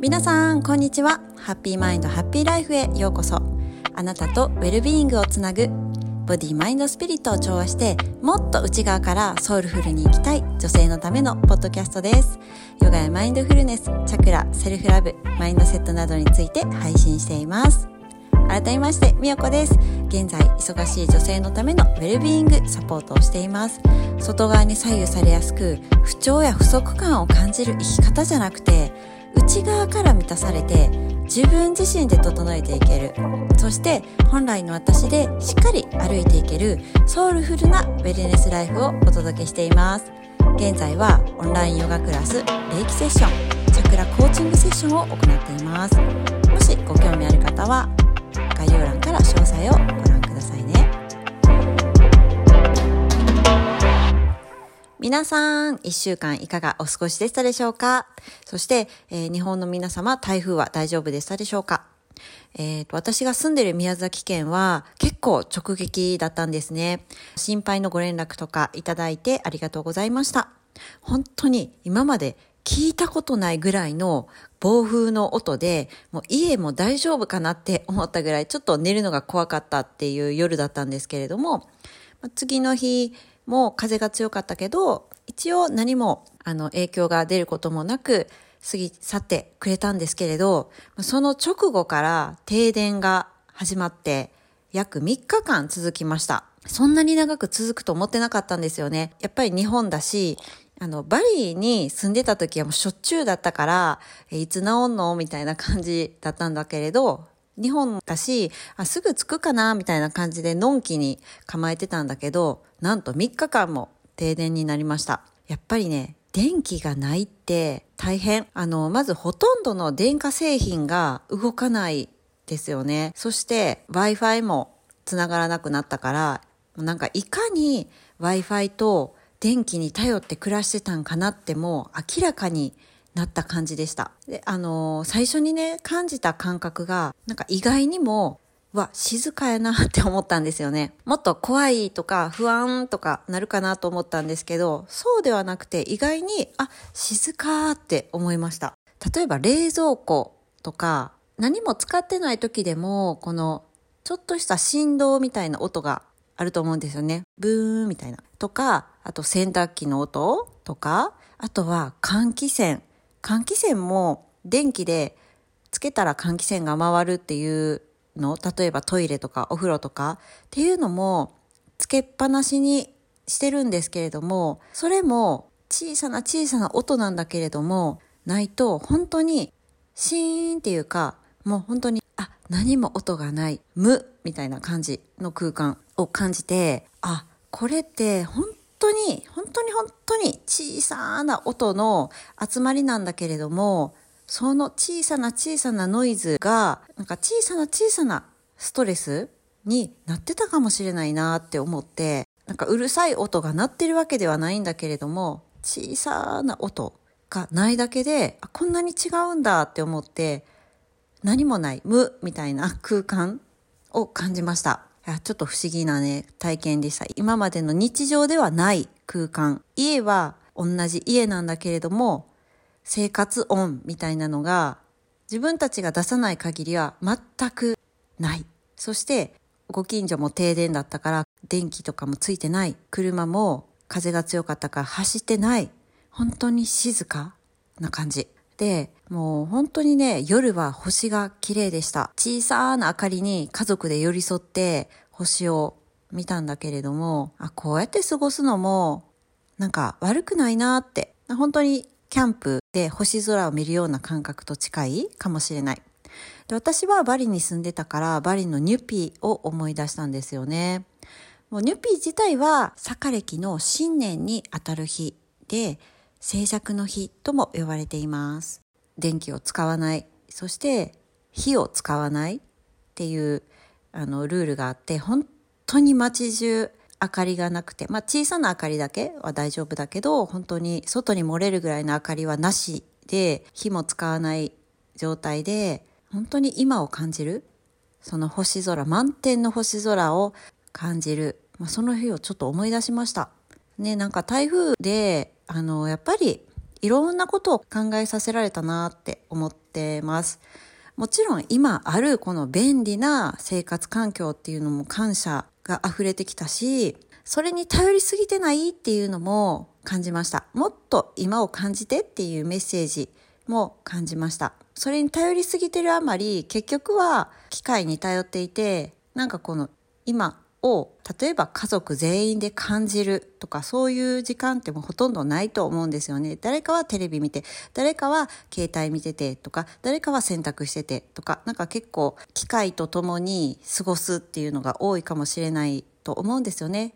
皆さんこんにちは。ハッピーマインドハッピーライフへようこそ。あなたとウェルビーイングをつなぐボディマインドスピリットを調和してもっと内側からソウルフルに生きたい女性のためのポッドキャストです。ヨガやマインドフルネスチャクラセルフラブマインドセットなどについて配信しています。改めましてみよこです。現在忙しい女性のためのウェルビーイングサポートをしています。外側に左右されやすく不調や不足感を感じる生き方じゃなくて内側から満たされて自分自身で整えていける。そして本来の私でしっかり歩いていけるソウルフルなウェルネスライフをお届けしています。現在はオンラインヨガクラスレイキセッションチャクラコーチングセッションを行っています。もしご興味ある方は概要欄から詳細をご皆さん、一週間いかがお過ごしでしたでしょうか？そして、えー、日本の皆様、台風は大丈夫でしたでしょうか？えーと、私が住んでる宮崎県は結構直撃だったんですね。心配のご連絡とかいただいてありがとうございました。本当に今まで聞いたことないぐらいの暴風の音で、もう家も大丈夫かなって思ったぐらい、ちょっと寝るのが怖かったっていう夜だったんですけれども、次の日、もう風が強かったけど、一応何もあの影響が出ることもなく過ぎ去ってくれたんですけれど、その直後から停電が始まって約3日間続きました。そんなに長く続くと思ってなかったんですよね。やっぱり日本だし、あの、バリーに住んでた時はもうしょっちゅうだったから、いつ治んの？みたいな感じだったんだけれど、日本だし、あすぐ着くかなみたいな感じでのんきに構えてたんだけど、なんと3日間も停電になりました。やっぱりね、電気がないって大変。あの、まずほとんどの電化製品が動かないですよね。そして Wi-Fi も繋がらなくなったから、なんかいかに Wi-Fi と電気に頼って暮らしてたんかなってもう明らかになった感じでした。で、あのー、最初にね、感じた感覚が、なんか意外にも、わ、静かやなって思ったんですよね。もっと怖いとか不安とかなるかなと思ったんですけど、そうではなくて意外に、あ、静かって思いました。例えば冷蔵庫とか、何も使ってない時でも、この、ちょっとした振動みたいな音があると思うんですよね。ブーンみたいな。とか、あと洗濯機の音とか、あとは換気扇。換気扇も電気でつけたら換気扇が回るっていうの、例えばトイレとかお風呂とかっていうのもつけっぱなしにしてるんですけれども、それも小さな小さな音なんだけれども、ないと本当にシーンっていうか、もう本当に、あ、何も音がない、無みたいな感じの空間を感じて、あ、これって本当に、本当に本当に小さな音の集まりなんだけれども、その小さな小さなノイズが、なんか小さな小さなストレスになってたかもしれないなって思って、なんかうるさい音が鳴ってるわけではないんだけれども、小さな音がないだけで、こんなに違うんだって思って、何もない無みたいな空間を感じました。や、ちょっと不思議なね、体験でした。今までの日常ではない空間。家は同じ家なんだけれども、生活音みたいなのが自分たちが出さない限りは全くない。そして、ご近所も停電だったから電気とかもついてない。車も風が強かったから走ってない。本当に静かな感じ。で、もう本当にね、夜は星が綺麗でした。小さな明かりに家族で寄り添って星を見たんだけれども、あ、こうやって過ごすのも、なんか悪くないなって。本当にキャンプで星空を見るような感覚と近いかもしれない。で私はバリに住んでたからバリのニュピーを思い出したんですよね。もうニュピー自体はサカ歴の新年にあたる日で静寂の日とも呼ばれています。電気を使わない、そして火を使わないっていうあのルールがあって、本当に街中明かりがなくて、まあ小さな明かりだけは大丈夫だけど、本当に外に漏れるぐらいの明かりはなしで、火も使わない状態で、本当に今を感じる、その星空、満天の星空を感じる、まあ、その日をちょっと思い出しました。ね、なんか台風であの、やっぱりいろんなことを考えさせられたなって思ってます。もちろん今あるこの便利な生活環境っていうのも感謝が溢れてきたし、それに頼りすぎてないっていうのも感じました。もっと今を感じてっていうメッセージも感じました。それに頼りすぎてるあまり結局は機械に頼っていて、なんかこの今を例えば家族全員で感じるとかそういう時間ってもうほとんどないと思うんですよね。誰かはテレビ見て、誰かは携帯見ててとか、誰かは洗濯しててとか、なんか結構機械と共に過ごすっていうのが多いかもしれないと思うんですよね。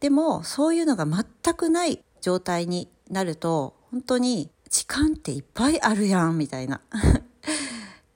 でもそういうのが全くない状態になると本当に時間っていっぱいあるやんみたいな。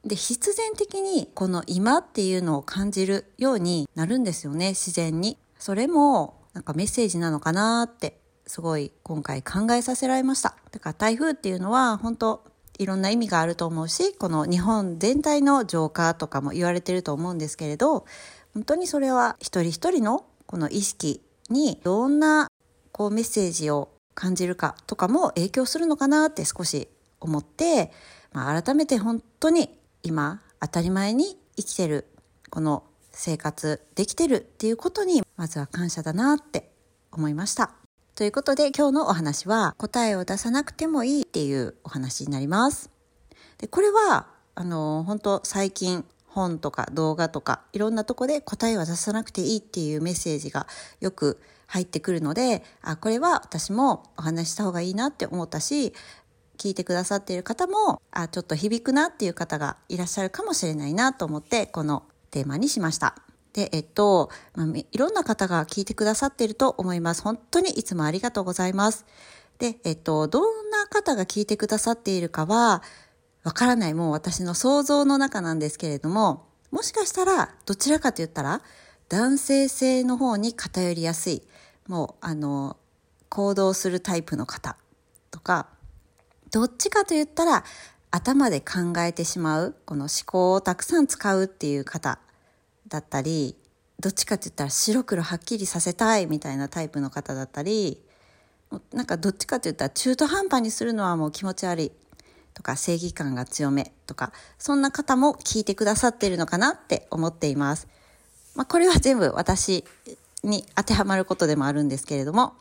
で必然的にこの今っていうのを感じるようになるんですよね自然に。それもなんかメッセージなのかなってすごい今回考えさせられました。だから台風っていうのは本当いろんな意味があると思うしこの日本全体の浄化とかも言われてると思うんですけれど本当にそれは一人一人のこの意識にどんなこうメッセージを感じるかとかも影響するのかなって少し思って、まあ、改めて本当に今当たり前に生きてるこの生活できてるっていうことにまずは感謝だなって思いました。ということで今日のお話は答えを出さなくてもいいっていうお話になります。でこれはあの本当最近本とか動画とかいろんなとこで答えは出さなくていいっていうメッセージがよく入ってくるのであこれは私もお話しした方がいいなって思ったし聞いてくださっている方もあちょっと響くなっていう方がいらっしゃるかもしれないなと思ってこのテーマにしました。で、えっと、まあ、いろんな方が聞いてくださっていると思います。本当にいつもありがとうございます。で、えっと、どんな方が聞いてくださっているかは、わからないもう私の想像の中なんですけれども、もしかしたらどちらかと言ったら男性性の方に偏りやすい、もうあの、行動するタイプの方とか、どっちかと言ったら頭で考えてしまう、この思考をたくさん使うっていう方だったり、どっちかって言ったら白黒はっきりさせたいみたいなタイプの方だったり、なんかどっちかって言ったら中途半端にするのはもう気持ち悪いとか正義感が強めとか、そんな方も聞いてくださっているのかなって思っています。まあ、これは全部私に当てはまることでもあるんですけれども、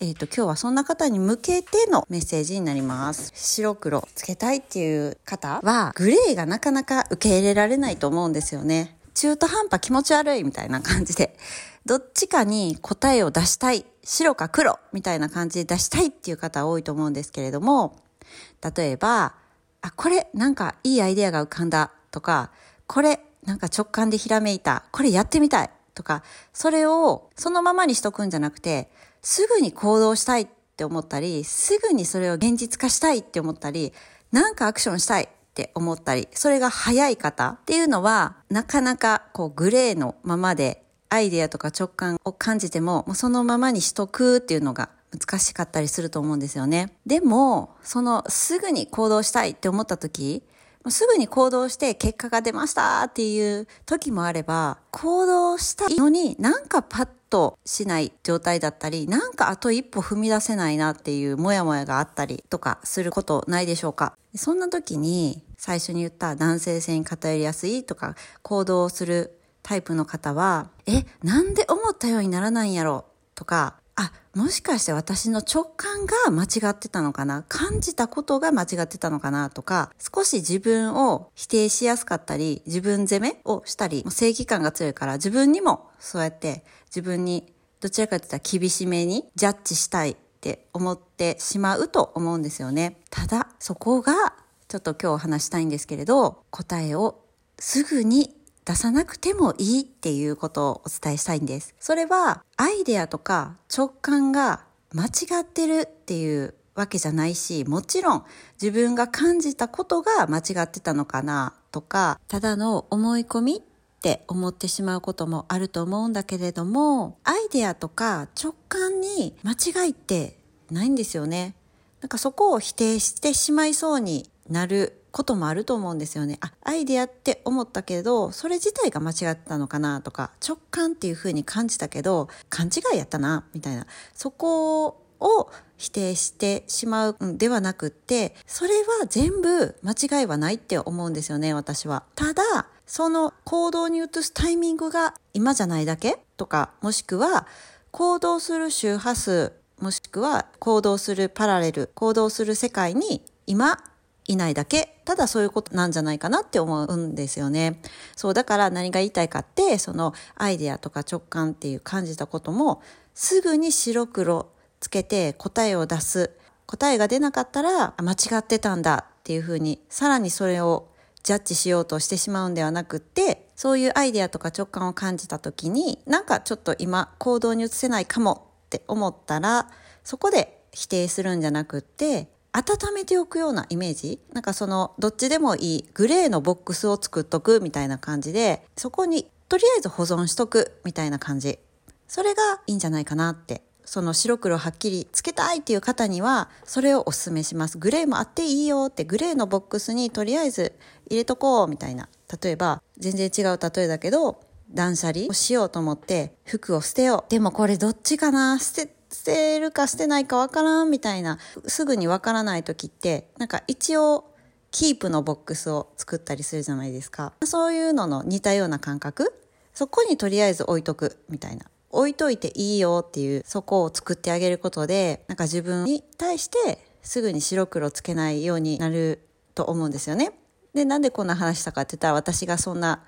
えっ、ー、と、今日はそんな方に向けてのメッセージになります。白黒つけたいっていう方は、グレーがなかなか受け入れられないと思うんですよね。中途半端気持ち悪いみたいな感じで、どっちかに答えを出したい、白か黒みたいな感じで出したいっていう方多いと思うんですけれども、例えば、あ、これなんかいいアイデアが浮かんだとか、これなんか直感でひらめいた、これやってみたいとか、それをそのままにしとくんじゃなくて、すぐに行動したいって思ったり、すぐにそれを現実化したいって思ったり、なんかアクションしたいって思ったり、それが早い方っていうのは、なかなかこうグレーのままでアイデアとか直感を感じても、もうそのままにしとくっていうのが難しかったりすると思うんですよね。でも、そのすぐに行動したいって思った時、すぐに行動して結果が出ましたっていう時もあれば、行動したのになんかパッとしない状態だったり、なんかあと一歩踏み出せないなっていうモヤモヤがあったりとかすることないでしょうか？そんな時に最初に言った男性性に偏りやすいとか行動するタイプの方は、え、なんで思ったようにならないんやろとか、もしかして私の直感が間違ってたのかな？感じたことが間違ってたのかなとか、少し自分を否定しやすかったり、自分責めをしたり、正義感が強いから自分にもそうやって自分にどちらかといったら厳しめにジャッジしたいって思ってしまうと思うんですよね。ただ、そこがちょっと今日話したいんですけれど、答えをすぐに出さなくてもいいっていうことをお伝えしたいんです。それはアイデアとか直感が間違ってるっていうわけじゃないし、もちろん自分が感じたことが間違ってたのかなとか、ただの思い込みって思ってしまうこともあると思うんだけれども、アイデアとか直感に間違いってないんですよね。なんかそこを否定してしまいそうになることもあると思うんですよね。あ、アイデアって思ったけど、それ自体が間違ったのかなとか、直感っていう風に感じたけど、勘違いやったな、みたいな。そこを否定してしまうんではなくって、それは全部間違いはないって思うんですよね、私は。ただ、その行動に移すタイミングが今じゃないだけ？とか、もしくは行動する周波数、もしくは行動するパラレル、行動する世界に今いないだけ、ただそういうことなんじゃないかなって思うんですよね。そう、だから何が言いたいかって、そのアイデアとか直感っていう感じたことも、すぐに白黒つけて答えを出す。答えが出なかったら、間違ってたんだっていうふうに、さらにそれをジャッジしようとしてしまうんではなくって、そういうアイデアとか直感を感じた時に、なんかちょっと今行動に移せないかもって思ったら、そこで否定するんじゃなくって、温めておくようなイメージ？なんかそのどっちでもいいグレーのボックスを作っとくみたいな感じでそこにとりあえず保存しとくみたいな感じ。それがいいんじゃないかなって。その白黒はっきりつけたいっていう方にはそれをお勧めします。グレーもあっていいよってグレーのボックスにとりあえず入れとこうみたいな。例えば全然違う例えだけど断捨離をしようと思って服を捨てよう。でもこれどっちかな？捨ててるか捨てないかわからんみたいな、すぐにわからない時って、なんか一応、キープのボックスを作ったりするじゃないですか。そういうのの似たような感覚そこにとりあえず置いとくみたいな。置いといていいよっていう、そこを作ってあげることで、なんか自分に対してすぐに白黒つけないようになると思うんですよね。で、なんでこんな話したかって言ったら私がそんな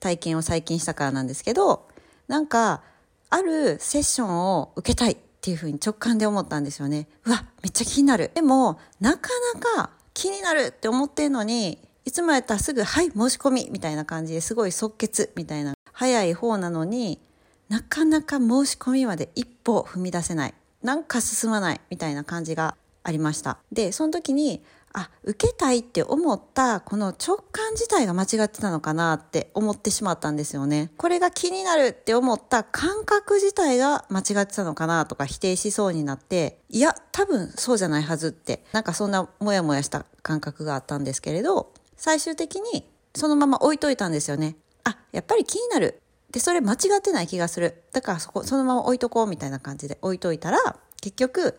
体験を最近したからなんですけど、なんか、あるセッションを受けたいっていうふうに直感で思ったんですよね。うわ、めっちゃ気になる。でも、なかなか気になるって思ってんのに、いつもやったらすぐ、はい、申し込みみたいな感じですごい即決みたいな、早い方なのに、なかなか申し込みまで一歩踏み出せない。なんか進まないみたいな感じがありました。で、その時に、あ、受けたいって思ったこの直感自体が間違ってたのかなって思ってしまったんですよね。これが気になるって思った感覚自体が間違ってたのかなとか否定しそうになって、いや、多分そうじゃないはずって、なんかそんなモヤモヤした感覚があったんですけれど、最終的にそのまま置いといたんですよね。あ、やっぱり気になる。で、それ間違ってない気がする。だからそこ、そのまま置いとこうみたいな感じで置いといたら、結局、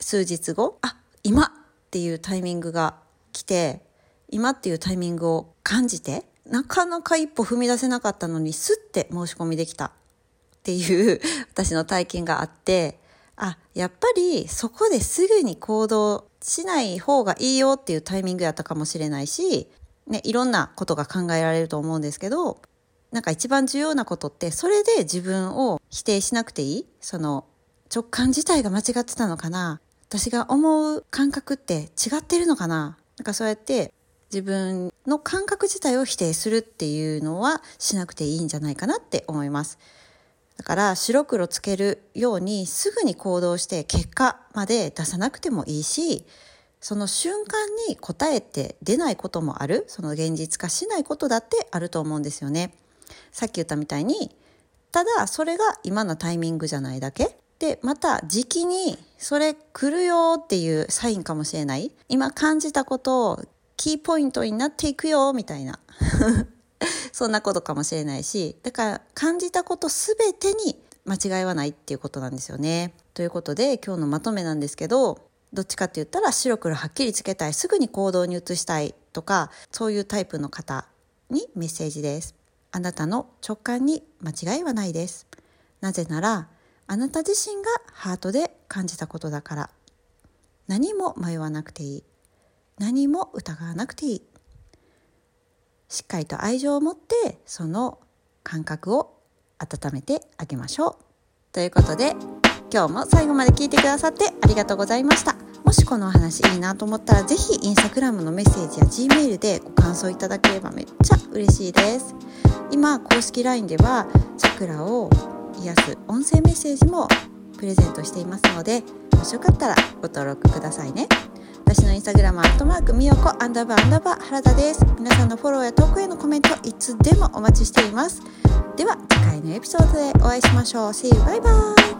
数日後、あ、今っていうタイミングが来て、今っていうタイミングを感じて、なかなか一歩踏み出せなかったのに、スッて申し込みできたっていう 私の体験があって、あ、やっぱりそこですぐに行動しない方がいいよっていうタイミングやったかもしれないし、ね、いろんなことが考えられると思うんですけど、なんか一番重要なことって、それで自分を否定しなくていい？その直感自体が間違ってたのかな？私が思う感覚って違ってるのかな？なんかそうやって自分の感覚自体を否定するっていうのはしなくていいんじゃないかなって思います。だから白黒つけるようにすぐに行動して結果まで出さなくてもいいし、その瞬間に答えって出ないこともある、その現実化しないことだってあると思うんですよね。さっき言ったみたいに、ただそれが今のタイミングじゃないだけ。で、また時期にそれ来るよっていうサインかもしれない。今感じたことをキーポイントになっていくよみたいな。そんなことかもしれないし、だから感じたことすべてに間違いはないっていうことなんですよね。ということで今日のまとめなんですけど、どっちかって言ったら白黒はっきりつけたい、すぐに行動に移したいとか、そういうタイプの方にメッセージです。あなたの直感に間違いはないです。なぜなら、あなた自身がハートで感じたことだから。何も迷わなくていい。何も疑わなくていい。しっかりと愛情を持ってその感覚を温めてあげましょう。ということで今日も最後まで聞いてくださってありがとうございました。もしこのお話いいなと思ったらぜひインスタグラムのメッセージや G メールでご感想いただければめっちゃ嬉しいです。今公式 LINE ではチャクラを癒す音声メッセージもプレゼントしていますのでもしよかったらご登録くださいね。私のインスタグラムアットマークみよこアンダーバーアンダーバー原田です。皆さんのフォローやトークへのコメントいつでもお待ちしています。では次回のエピソードでお会いしましょう。See you! バイバイ。